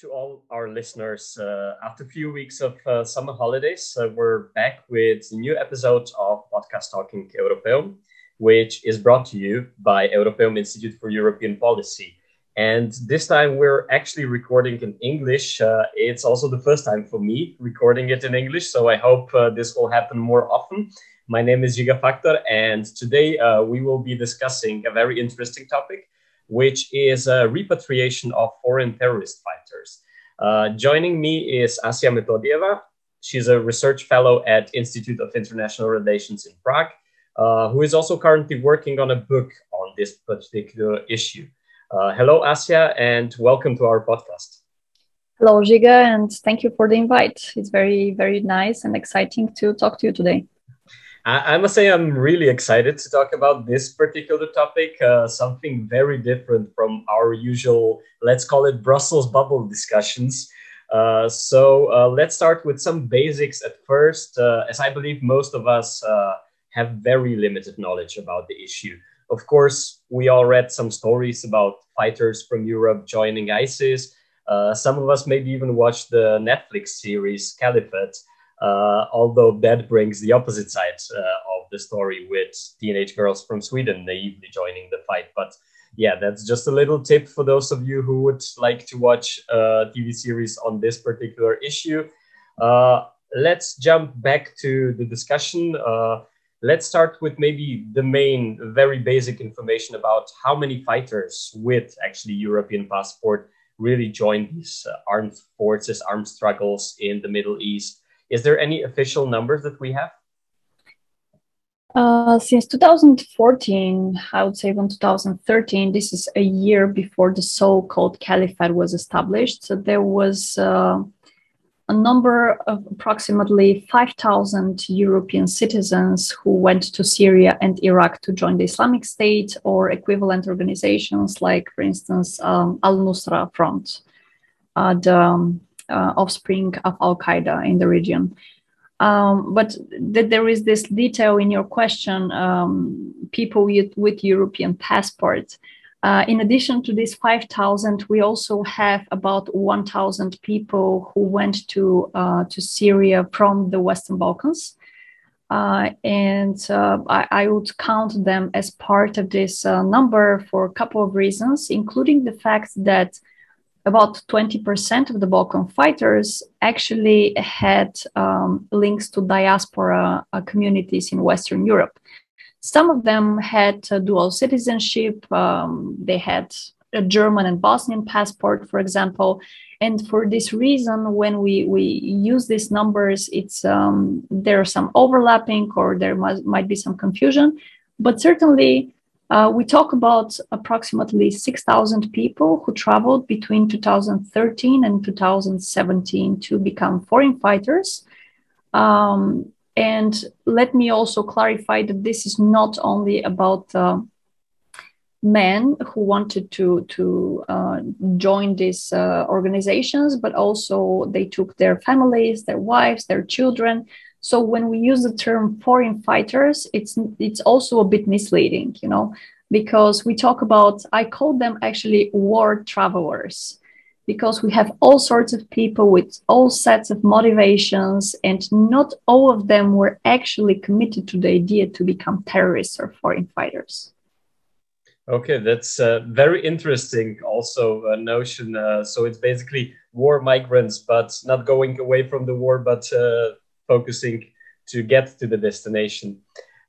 to all our listeners. Uh, after a few weeks of uh, summer holidays, uh, we're back with a new episode of Podcast Talking Europeum, which is brought to you by Europeum Institute for European Policy. And this time we're actually recording in English. Uh, it's also the first time for me recording it in English, so I hope uh, this will happen more often. My name is Žiga Faktor, and today uh, we will be discussing a very interesting topic which is a repatriation of foreign terrorist fighters. Uh, joining me is Asya Metodieva. She's a research fellow at Institute of International Relations in Prague, uh, who is also currently working on a book on this particular issue. Uh, hello, Asia, and welcome to our podcast. Hello, Žiga, and thank you for the invite. It's very, very nice and exciting to talk to you today. I, must say, I'm really excited to talk about this particular topic, uh, something very different from our usual, let's call it Brussels bubble discussions. Uh, so uh, let's start with some basics at first, uh, as I believe most of us uh, have very limited knowledge about the issue. Of course, we all read some stories about fighters from Europe joining ISIS. Uh, some of us maybe even watched the Netflix series Caliphate. Uh, although that brings the opposite side uh, of the story with teenage girls from Sweden naively joining the fight. But yeah, that's just a little tip for those of you who would like to watch a TV series on this particular issue. Uh, let's jump back to the discussion. Uh, let's start with maybe the main, very basic information about how many fighters with actually European passport really joined these uh, armed forces, armed struggles in the Middle East is there any official numbers that we have? Uh, since 2014, I would say even 2013, this is a year before the so called caliphate was established. So there was uh, a number of approximately 5,000 European citizens who went to Syria and Iraq to join the Islamic State or equivalent organizations like, for instance, um, Al Nusra Front. Uh, the, um, uh, offspring of Al Qaeda in the region. Um, but th- there is this detail in your question um, people with, with European passports. Uh, in addition to these 5,000, we also have about 1,000 people who went to, uh, to Syria from the Western Balkans. Uh, and uh, I, I, would count them as part of this uh, number for a couple of reasons, including the fact that about 20% of the Balkan fighters actually had um, links to diaspora uh, communities in Western Europe. Some of them had dual citizenship, um, they had a German and Bosnian passport, for example. And for this reason, when we, we use these numbers, it's um, there are some overlapping or there might, might be some confusion. But certainly, uh, we talk about approximately 6,000 people who traveled between 2013 and 2017 to become foreign fighters. Um, and let me also clarify that this is not only about uh, men who wanted to to uh, join these uh, organizations, but also they took their families, their wives, their children. So when we use the term foreign fighters, it's it's also a bit misleading, you know, because we talk about I call them actually war travelers because we have all sorts of people with all sets of motivations and not all of them were actually committed to the idea to become terrorists or foreign fighters. Okay, that's uh, very interesting. Also, a notion. Uh, so it's basically war migrants, but not going away from the war, but uh, focusing to get to the destination.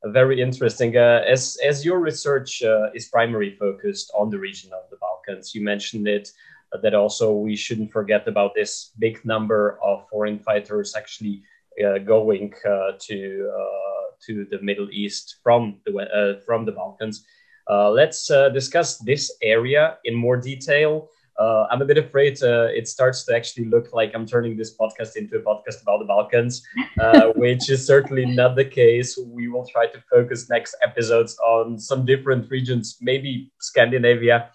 Uh, very interesting. Uh, as, as your research uh, is primarily focused on the region of the Balkans, you mentioned it uh, that also we shouldn't forget about this big number of foreign fighters actually uh, going to to the Middle East from the from the Balkans. let's discuss this area in more detail uh, I'm a bit afraid uh, it starts to actually look like I'm turning this podcast into a podcast about the Balkans, uh, which is certainly not the case. We will try to focus next episodes on some different regions, maybe Scandinavia.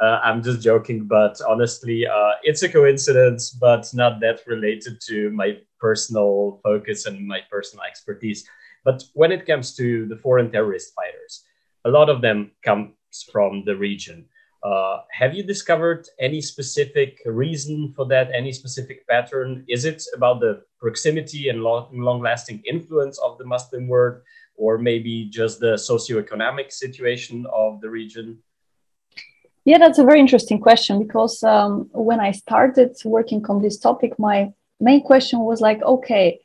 Uh, I'm just joking, but honestly, uh, it's a coincidence, but not that related to my personal focus and my personal expertise. But when it comes to the foreign terrorist fighters, a lot of them comes from the region Uh, have you discovered any specific reason for that? Any specific pattern? Is it about the proximity and long, long-lasting influence of the Muslim world, or maybe just the socioeconomic situation of the region? Yeah, that's a very interesting question because um, when I started working on this topic, my main question was like, okay,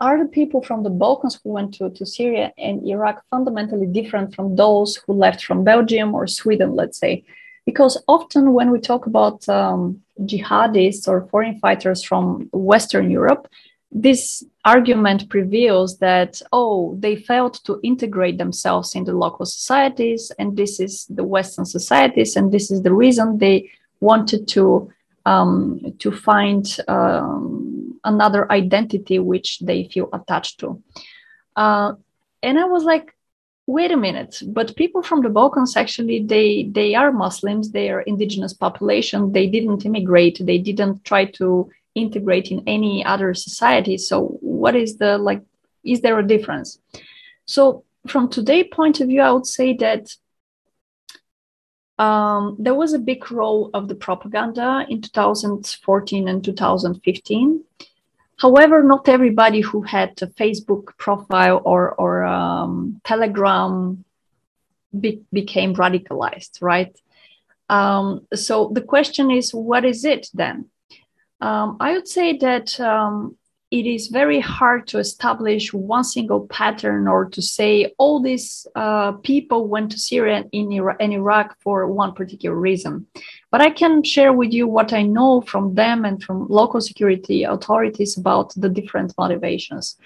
are the people from the Balkans who went to, to Syria and Iraq fundamentally different from those who left from Belgium or Sweden, let's say? Because often when we talk about um, jihadists or foreign fighters from Western Europe, this argument prevails that, oh, they failed to integrate themselves in the local societies, and this is the Western societies, and this is the reason they wanted to um, to find um, another identity which they feel attached to. Uh, and I was like, wait a minute, but people from the Balkans actually they they are Muslims, they are indigenous population. They didn't immigrate, they didn't try to integrate in any other society. So what is the like? Is there a difference? So from today point of view, I would say that um, there was a big role of the propaganda in 2014 and 2015. However, not everybody who had a Facebook profile or, or um, Telegram be- became radicalized, right? Um, so the question is, what is it then? Um, I would say that um, it is very hard to establish one single pattern or to say all these uh, people went to Syria and Iraq for one particular reason. But I can share with you what I know from them and from local security authorities about the different motivations.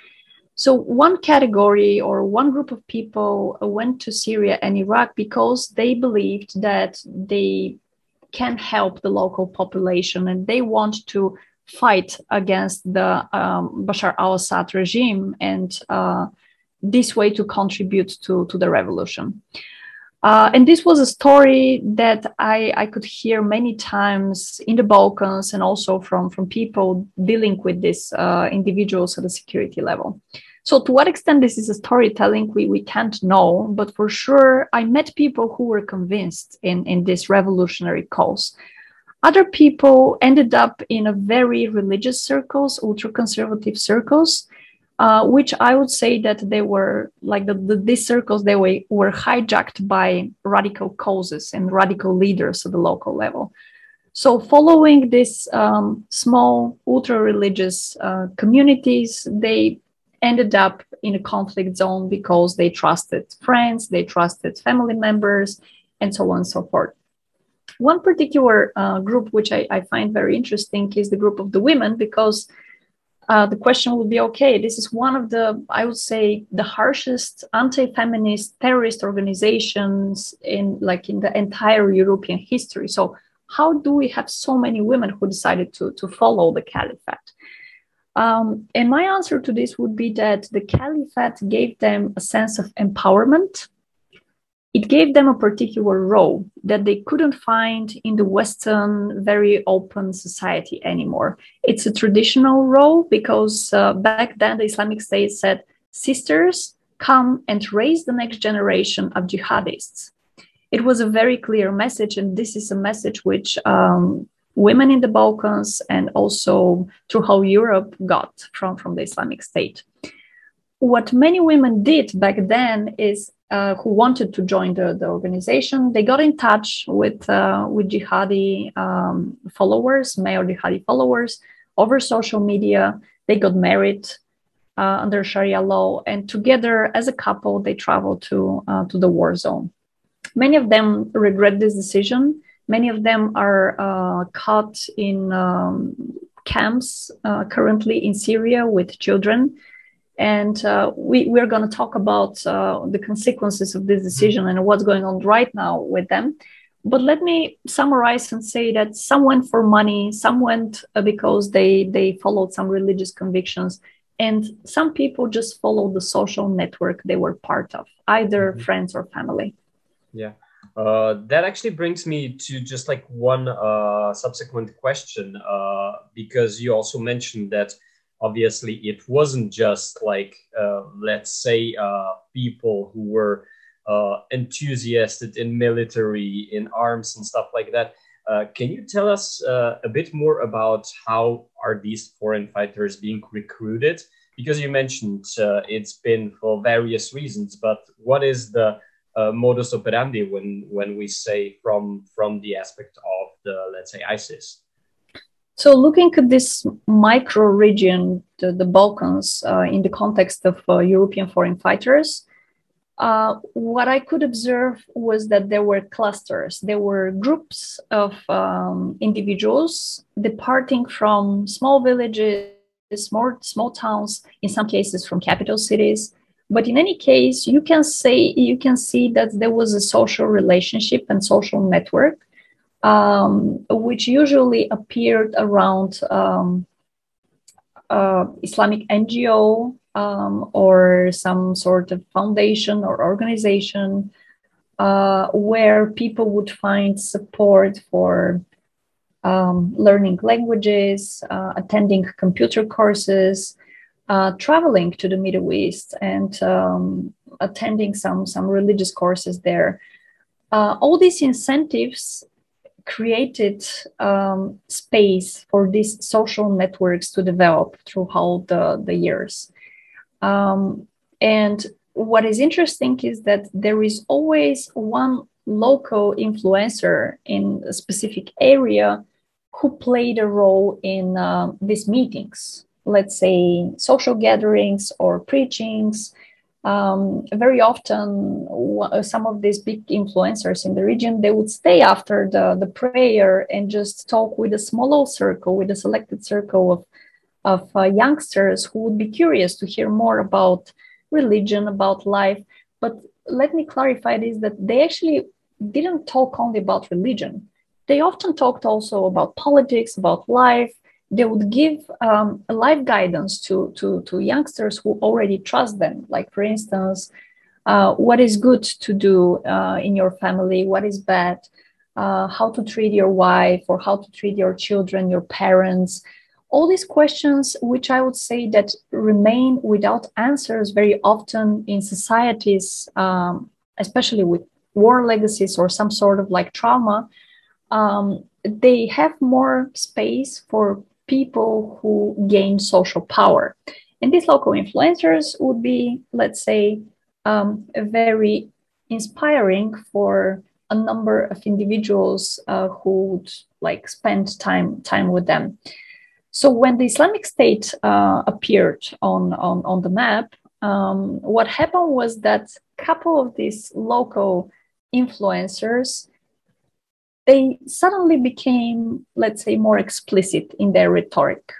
So, one category or one group of people went to Syria and Iraq because they believed that they can help the local population and they want to fight against the um, Bashar al-Assad regime and uh, this way to contribute to, to the revolution. Uh, and this was a story that I, I could hear many times in the Balkans and also from, from people dealing with these uh, individuals at the security level. So, to what extent this is a storytelling, we, we can't know, but for sure, I met people who were convinced in, in this revolutionary cause. Other people ended up in a very religious circles, ultra conservative circles, uh, which I would say that they were like the, the, these circles they were, were hijacked by radical causes and radical leaders at the local level. So, following these um, small ultra religious uh, communities, they ended up in a conflict zone because they trusted friends, they trusted family members, and so on and so forth. One particular uh, group, which I, I, find very interesting, is the group of the women, because uh, the question will be okay, this is one of the, I would say, the harshest anti-feminist terrorist organizations in like in the entire European history. So how do we have so many women who decided to, to follow the caliphate? Um, and my answer to this would be that the caliphate gave them a sense of empowerment it gave them a particular role that they couldn't find in the Western, very open society anymore. It's a traditional role because uh, back then the Islamic State said, Sisters, come and raise the next generation of jihadists. It was a very clear message, and this is a message which um, women in the Balkans and also throughout Europe got from, from the Islamic State. What many women did back then is uh, who wanted to join the, the organization. They got in touch with uh, with jihadi um, followers, male jihadi followers, over social media. They got married uh, under Sharia law, and together as a couple, they traveled to uh, to the war zone. Many of them regret this decision. Many of them are uh, caught in um, camps uh, currently in Syria with children and uh, we, we're going to talk about uh, the consequences of this decision and what's going on right now with them. But let me summarize and say that some went for money, some went uh, because they, they followed some religious convictions, and some people just followed the social network they were part of, either mm-hmm. friends or family. Yeah. Uh, that actually brings me to just like one uh, subsequent question, uh, because you also mentioned that obviously it wasn't just like uh, let's say uh, people who were uh, enthusiastic in military, in arms, and stuff like that. Uh, can you tell us uh, a bit more about how are these foreign fighters being recruited? Because you mentioned uh, it's been for various reasons, but what is the modus operandi when when we say from from the aspect of the let's say ISIS? So, looking at this micro region, the, the Balkans, uh, in the context of uh, European foreign fighters, uh, what I could observe was that there were clusters, there were groups of um, individuals departing from small villages, small, small towns, in some cases from capital cities. But in any case, you can say you can see that there was a social relationship and social network, um, which usually appeared around um, uh, Islamic NGO um, or some sort of foundation or organization uh, where people would find support for um, learning languages, uh, attending computer courses, uh, traveling to the Middle East, and um, attending some some religious courses there. Uh, all these incentives created um, space for these social networks to develop throughout the, the years. Um, and what is interesting is that there is always one local influencer in a specific area who played a role in uh, these meetings, let's say social gatherings or preachings. Um, very often, some of these big influencers in the region they would stay after the, the prayer and just talk with a small circle, with a selected circle of of uh, youngsters who would be curious to hear more about religion, about life. But let me clarify this that they actually didn't talk only about religion. They often talked also about politics, about life. They would give um, life guidance to, to, to youngsters who already trust them. Like, for instance, uh, what is good to do uh, in your family, what is bad, uh, how to treat your wife, or how to treat your children, your parents, all these questions which i would say that remain without answers very often in societies um, especially with war legacies or some sort of like trauma um, they have more space for people who gain social power. And these local influencers would be let's say um, very inspiring for a number of individuals uh, who would like spend time time with them. So when the Islamic State uh, appeared on, on, on the map, um, what happened was that a couple of these local influencers they suddenly became, let's say, more explicit in their rhetoric.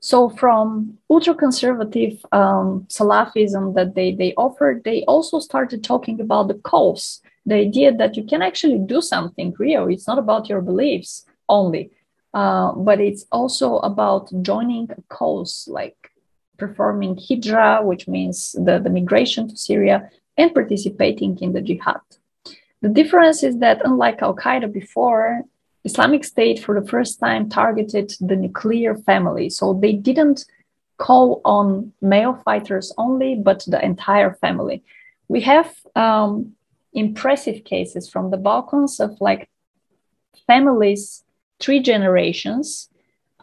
So from ultra-conservative um, Salafism that they, they offered, they also started talking about the cause, the idea that you can actually do something real. It's not about your beliefs only, uh, but it's also about joining a cause like performing hijrah, which means the, the migration to Syria, and participating in the jihad. The difference is that, unlike Al Qaeda before, Islamic State for the first time targeted the nuclear family. So they didn't call on male fighters only, but the entire family. We have um, impressive cases from the Balkans of like families three generations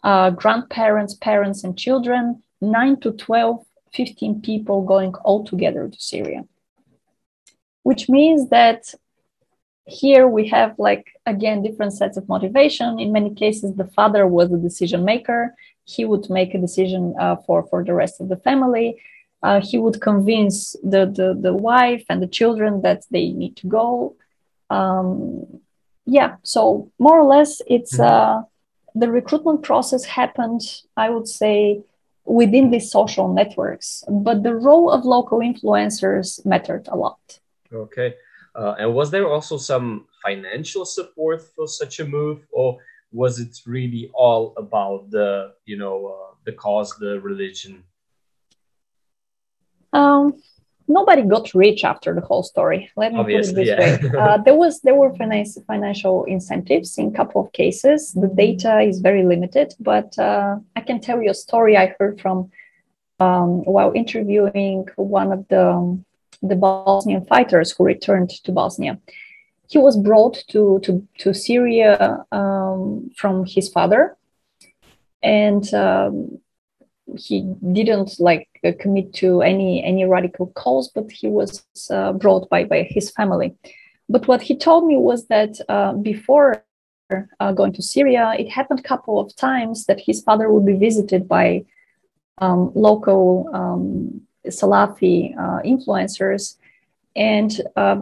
uh, grandparents, parents, and children, 9 to 12, 15 people going all together to Syria. Which means that here we have, like, again, different sets of motivation. In many cases, the father was the decision maker. He would make a decision uh, for, for the rest of the family. Uh, he would convince the, the, the wife and the children that they need to go. Um, yeah so more or less it's mm-hmm. uh, the recruitment process happened i would say within these social networks but the role of local influencers mattered a lot okay uh, and was there also some financial support for such a move or was it really all about the you know uh, the cause the religion um nobody got rich after the whole story. Let me Obviously, put it this yeah. way. Uh, there was there were finance, financial incentives in a couple of cases. The data is very limited, but uh, I can tell you a story I heard from um, while interviewing one of the the Bosnian fighters who returned to Bosnia. He was brought to, to, to Syria um, from his father, and um, he didn't like uh, commit to any any radical cause, but he was uh, brought by by his family. But what he told me was that uh, before uh, going to Syria, it happened a couple of times that his father would be visited by um, local um, Salafi uh, influencers. And uh,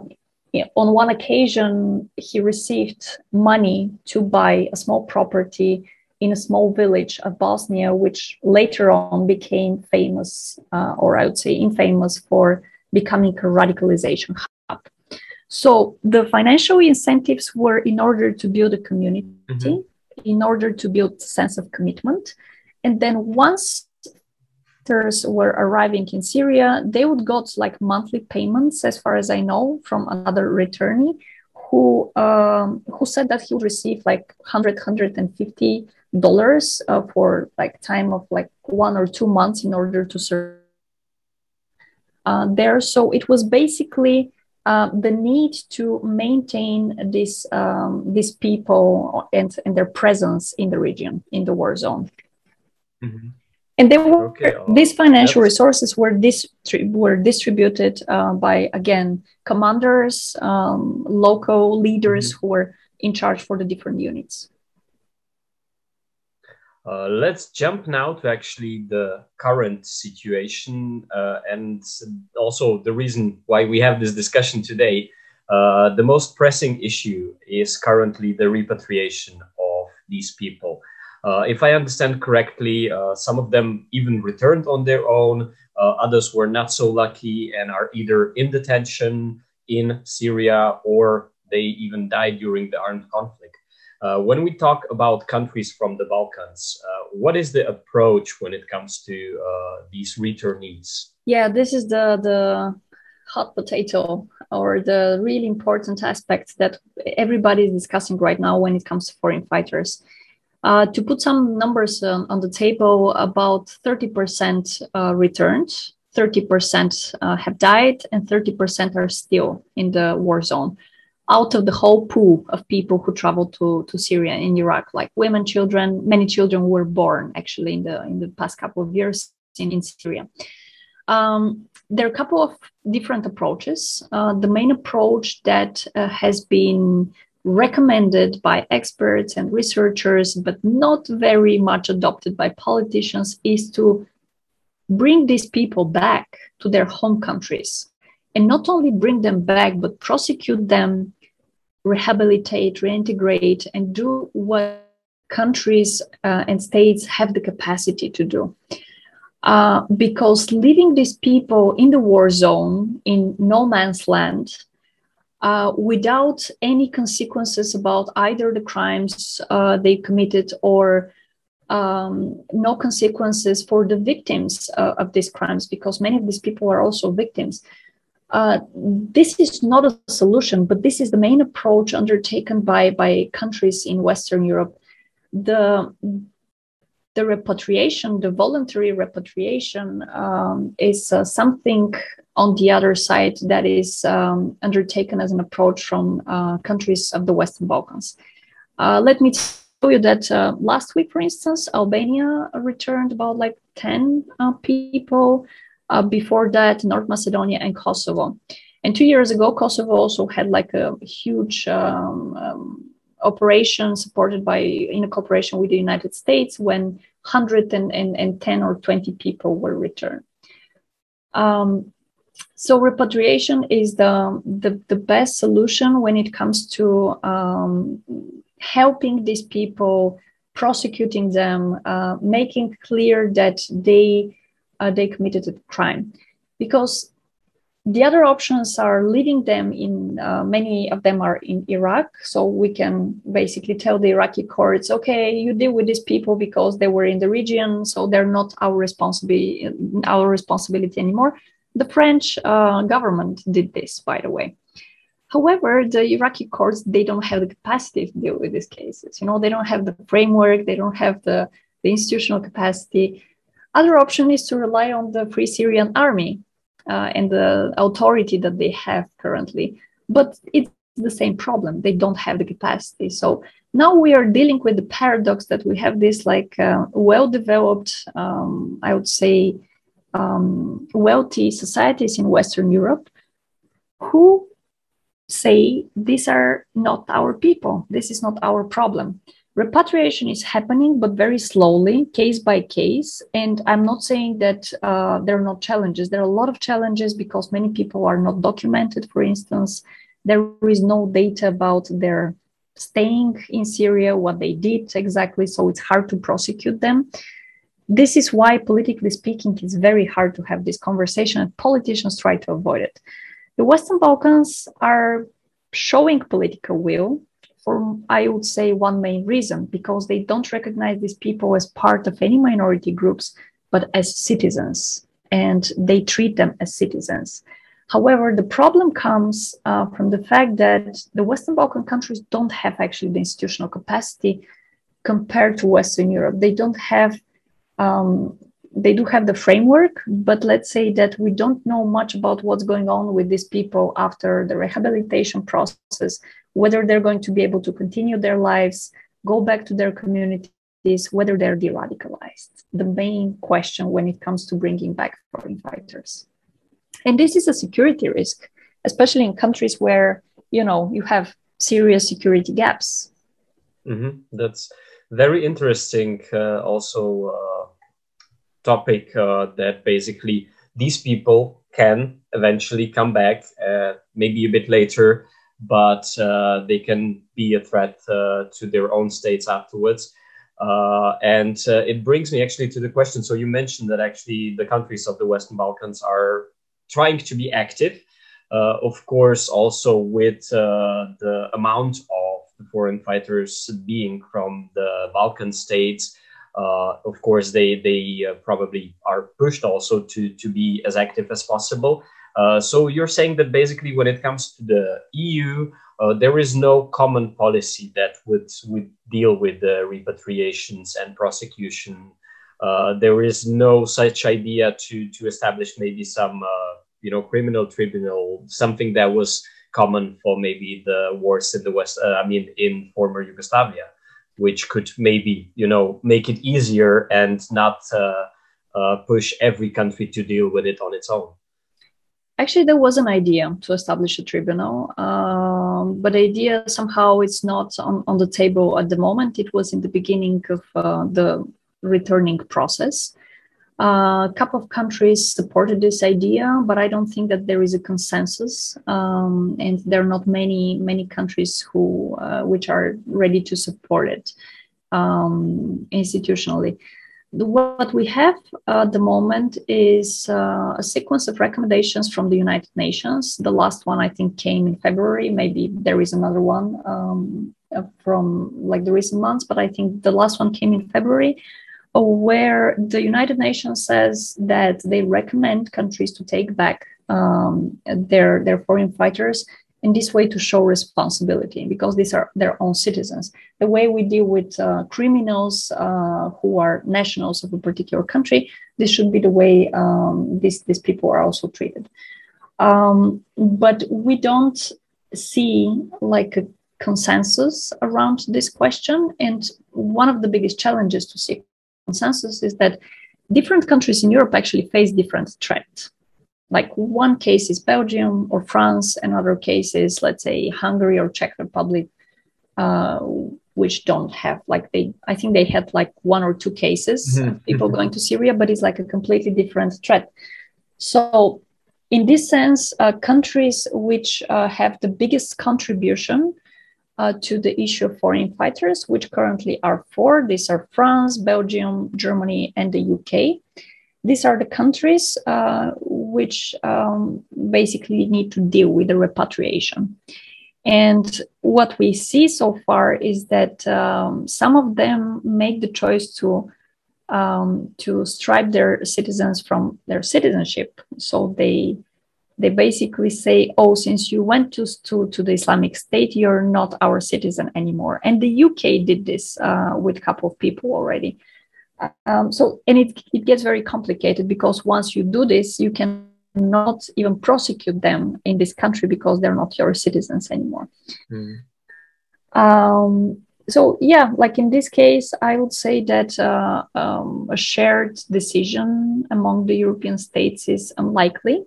on one occasion, he received money to buy a small property in a small village of Bosnia, which later on became famous, uh, or I would say infamous, for becoming a radicalization hub. So the financial incentives were in order to build a community, mm-hmm. in order to build a sense of commitment. And then once were arriving in Syria, they would got like monthly payments, as far as I know, from another returnee who um, who said that he would receive like 100, 150 dollars uh, for like time of like one or two months in order to serve uh, there. So it was basically uh, the need to maintain this um, these people and, and their presence in the region in the war zone. Mm-hmm and they were okay. these financial resources were distri- were distributed uh, by again commanders um, local leaders mm-hmm. who were in charge for the different units uh, let's jump now to actually the current situation uh, and also the reason why we have this discussion today. Uh, the most pressing issue is currently the repatriation of these people. Uh, if I understand correctly, uh, some of them even returned on their own. Uh, others were not so lucky and are either in detention in Syria or they even died during the armed conflict. Uh, when we talk about countries from the Balkans, uh, what is the approach when it comes to uh, these returnees? Yeah, this is the the hot potato or the really important aspect that everybody is discussing right now when it comes to foreign fighters. Uh, to put some numbers um, on the table, about 30% uh, returned, 30% uh, have died, and 30% are still in the war zone. Out of the whole pool of people who traveled to, to Syria and Iraq, like women, children, many children were born actually in the in the past couple of years in, in Syria. Um, there are a couple of different approaches. Uh, the main approach that uh, has been recommended by experts and researchers, but not very much adopted by politicians, is to bring these people back to their home countries. And not only bring them back, but prosecute them, rehabilitate, reintegrate, and do what countries uh, and states have the capacity to do. Uh, because leaving these people in the war zone, in no man's land, uh, without any consequences about either the crimes uh, they committed or um, no consequences for the victims uh, of these crimes, because many of these people are also victims. Uh, this is not a solution, but this is the main approach undertaken by, by countries in Western Europe. The, the repatriation, the voluntary repatriation, um, is uh, something on the other side that is um, undertaken as an approach from uh, countries of the Western Balkans. Uh, let me tell you that uh, last week, for instance, Albania returned about like 10 uh, people. Uh, before that, North Macedonia and Kosovo. And two years ago, Kosovo also had like a huge um, um, operation supported by in a cooperation with the United States when 110 or 20 people were returned. Um, so repatriation is the, the, the best solution when it comes to um, helping these people prosecuting them uh, making clear that they uh, they committed a crime because the other options are leaving them in uh, many of them are in iraq so we can basically tell the iraqi courts okay you deal with these people because they were in the region so they're not our responsibility our responsibility anymore the French uh, government did this, by the way. However, the Iraqi courts, they don't have the capacity to deal with these cases. You know, they don't have the framework, they don't have the, the institutional capacity. Other option is to rely on the Free Syrian Army. Uh, and the authority that they have currently. But it's the same problem. They don't have the capacity. So now we are dealing with the paradox that we have this like uh, well-developed, um, I would say, um, wealthy societies in Western Europe who say these are not our people. This is not our problem. Repatriation is happening, but very slowly, case by case. And I'm not saying that uh, there are not challenges. There are a lot of challenges because many people are not documented, for instance. There is no data about their staying in Syria, what they did exactly. So it's hard to prosecute them. This is why, politically speaking, it's very hard to have this conversation, and politicians try to avoid it. The Western Balkans are showing political will for, I would say, one main reason because they don't recognize these people as part of any minority groups, but as citizens, and they treat them as citizens. However, the problem comes uh, from the fact that the Western Balkan countries don't have actually the institutional capacity compared to Western Europe. They don't have, um, they do have the framework, but let's say that we don't know much about what's going on with these people after the rehabilitation process, whether they're going to be able to continue their lives, go back to their communities, whether they're de radicalized. The main question when it comes to bringing back foreign fighters. And this is a security risk, especially in countries where you know you have serious security gaps. Mm-hmm. That's very interesting. Uh, also, uh, topic uh, that basically these people can eventually come back, uh, maybe a bit later, but uh, they can be a threat uh, to their own states afterwards. Uh, and uh, it brings me actually to the question. So you mentioned that actually the countries of the Western Balkans are trying to be active. Of course, also with the amount of the foreign fighters being from the Balkan states, of course, they they uh, probably are pushed also to to be as active as possible. Uh, so you're saying that basically, when it comes to the EU, uh, there is no common policy that would would deal with the repatriations and prosecution uh, there is no such idea to to establish maybe some uh, you know criminal tribunal, something that was common for maybe the wars in the West. Uh, I mean, in former Yugoslavia, which could maybe you know make it easier and not uh, uh, push every country to deal with it on its own. Actually, there was an idea to establish a tribunal, um, but the idea somehow it's not on, on the table at the moment. It was in the beginning of the returning process. Uh, a couple of countries supported this idea, but I don't think that there is a consensus, um, and there are not many many countries who uh, which are ready to support it um, institutionally. What we have at the moment is uh, a sequence of recommendations from the United Nations. The last one I think came in February. Maybe there is another one um, from like the recent months, but I think the last one came in February where the United Nations says that they recommend countries to take back um, their their foreign fighters in this way to show responsibility because these are their own citizens. The way we deal with uh, criminals uh, who are nationals of a particular country, this should be the way um, these these people are also treated. Um, but we don't see like a consensus around this question, and one of the biggest challenges to see consensus is that different countries in Europe actually face different threats. Like one case is Belgium or France, another case is, let's say, Hungary or Czech Republic, uh, which don't have like they. I think they had like one or two cases mm-hmm. of people going to Syria, but it's like a completely different threat. So in this sense, uh, countries which uh, have the biggest contribution uh, to the issue of foreign fighters, which currently are four. These are France, Belgium, Germany, and the UK. These are the countries uh, which um, basically need to deal with the repatriation. And what we see so far is that um, some of them make the choice to um, to stripe their citizens from their citizenship. So they they basically say, oh, since you went to, to, to the Islamic State, you're not our citizen anymore. And the UK did this uh, with a couple of people already. Um, so, and it, it gets very complicated because once you do this, you can not even prosecute them in this country because they're not your citizens anymore. Mm. Um, so yeah, like in this case, I would say that uh, um, a shared decision among the European states is unlikely.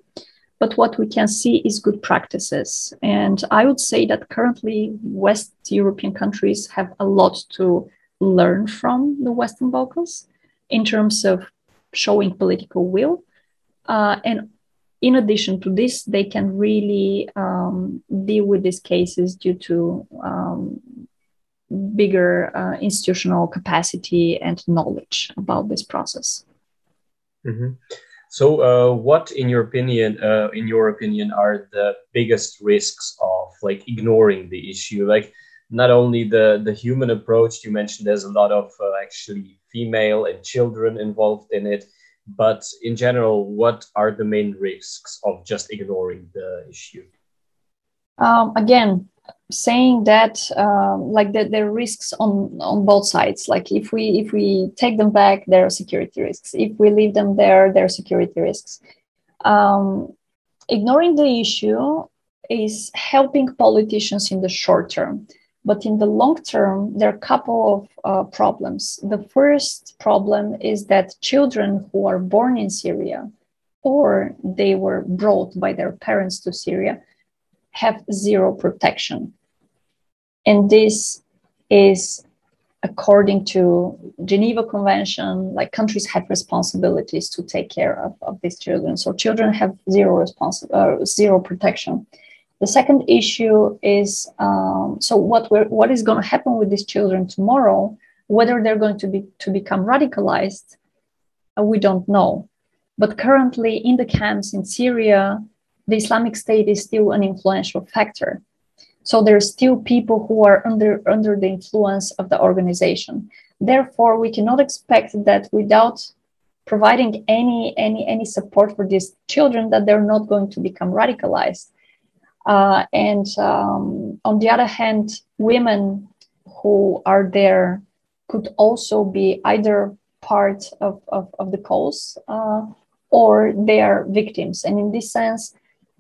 But what we can see is good practices, and I would say that currently West European countries have a lot to learn from the Western Balkans in terms of showing political will. Uh, and in addition to this, they can really um, deal with these cases due to um, bigger uh, institutional capacity and knowledge about this process. Mm-hmm. So, uh, what, in your opinion, uh, in your opinion, are the biggest risks of like ignoring the issue? Like, not only the the human approach you mentioned there's a lot of uh, actually female and children involved in it but in general what are the main risks of just ignoring the issue um, again saying that uh, like the, there are risks on on both sides like if we if we take them back there are security risks if we leave them there there are security risks um, ignoring the issue is helping politicians in the short term but in the long term, there are a couple of uh, problems. The first problem is that children who are born in Syria or they were brought by their parents to Syria have zero protection. And this is according to Geneva Convention, like countries have responsibilities to take care of, of these children. So children have zero respons- uh, zero protection. The second issue is um, so what what is going to happen with these children tomorrow? Whether they're going to be to become radicalized, uh, we don't know. But currently, in the camps in Syria, the Islamic State is still an influential factor. So there are still people who are under under the influence of the organization. Therefore, we cannot expect that without providing any any any support for these children that they're not going to become radicalized uh, and um, on the other hand, women who are there could also be either part of, of, of the cause uh, or they are victims. And in this sense,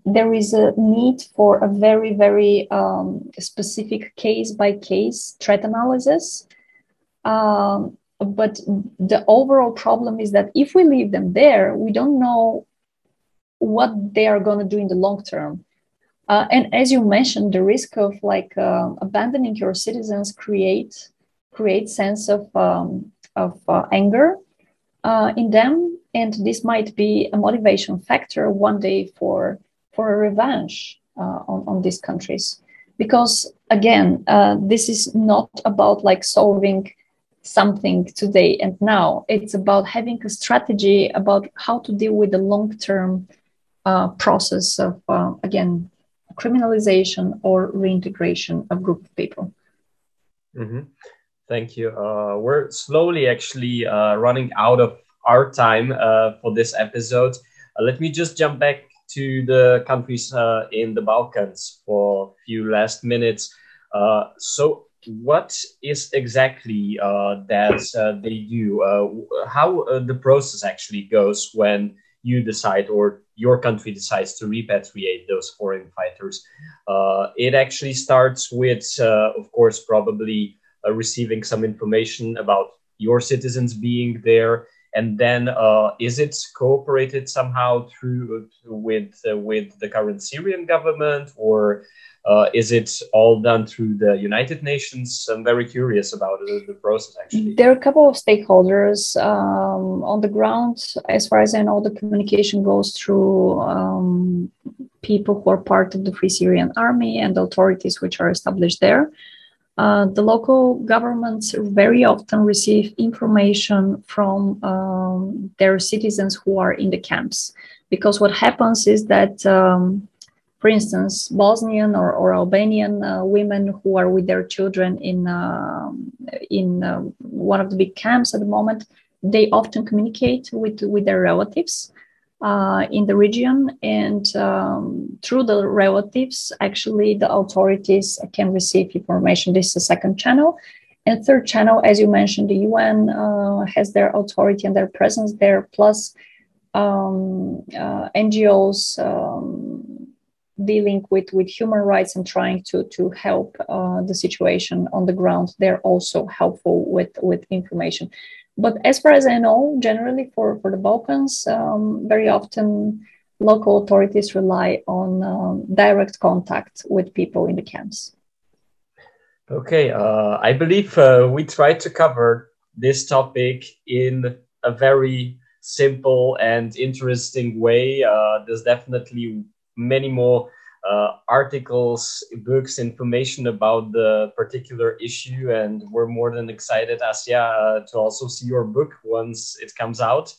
there is a need for a very, very um, specific case by case threat analysis. Um, but the overall problem is that if we leave them there, we don't know what they are going to do in the long term. Uh, and as you mentioned, the risk of like uh, abandoning your citizens create create sense of um, of uh, anger uh, in them, and this might be a motivation factor one day for for a revenge uh, on on these countries. Because again, uh, this is not about like solving something today and now. It's about having a strategy about how to deal with the long term process of again criminalization or reintegration of group of people. Mm-hmm. Thank you. Uh, we're slowly actually uh, running out of our time uh, for this episode. Uh, let me just jump back to the countries uh, in the Balkans for a few last minutes. Uh, so, what is exactly that they do? how the process actually goes when you decide or your country decides to repatriate those foreign fighters. Uh, it actually starts with, uh, of course, probably uh, receiving some information about your citizens being there. And then, uh, is it cooperated somehow through with uh, with the current Syrian government, or uh, is it all done through the United Nations? I'm very curious about the, the process actually. There are a couple of stakeholders um, on the ground. As far as I know, the communication goes through um, people who are part of the Free Syrian Army and authorities which are established there. Uh, the local governments very often receive information from um, their citizens who are in the camps. Because what happens is that um, for instance, Bosnian or, or Albanian uh, women who are with their children in uh, in one of the big camps at the moment, they often communicate with with their relatives uh, in the region, and um, through the relatives, actually, the authorities can receive information. This is the second channel. And third channel, as you mentioned, the UN uh, has their authority and their presence there. Plus, um, uh, NGOs um, dealing with, with human rights and trying to, to help uh, the situation on the ground, they're also helpful with, with information. But as far as I know, generally for, for the Balkans, um, very often local authorities rely on um, direct contact with people in the camps. Okay, uh, I believe uh, we tried to cover this topic in a very simple and interesting way. Uh, there's definitely many more uh, articles, books, information about the particular issue, and we're more than excited, Asya, uh, to also see your book once it comes out.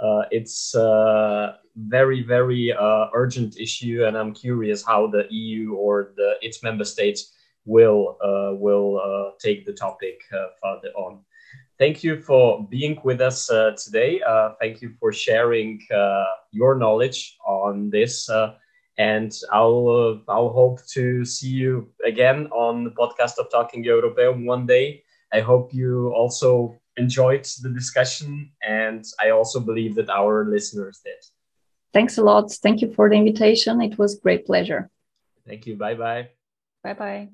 Uh, it's a very, very uh, urgent issue, and I'm curious how the EU or the its member states will uh, will uh, take the topic further on thank you for being with us uh, today. Uh, thank you for sharing uh, your knowledge on this. And I'll, uh, I'll hope to see you again on the podcast of Talking Europeum one day. I hope you also enjoyed the discussion, and I also believe that our listeners did. Thanks a lot. Thank you for the invitation. It was great pleasure. Thank you. Bye bye. Bye bye.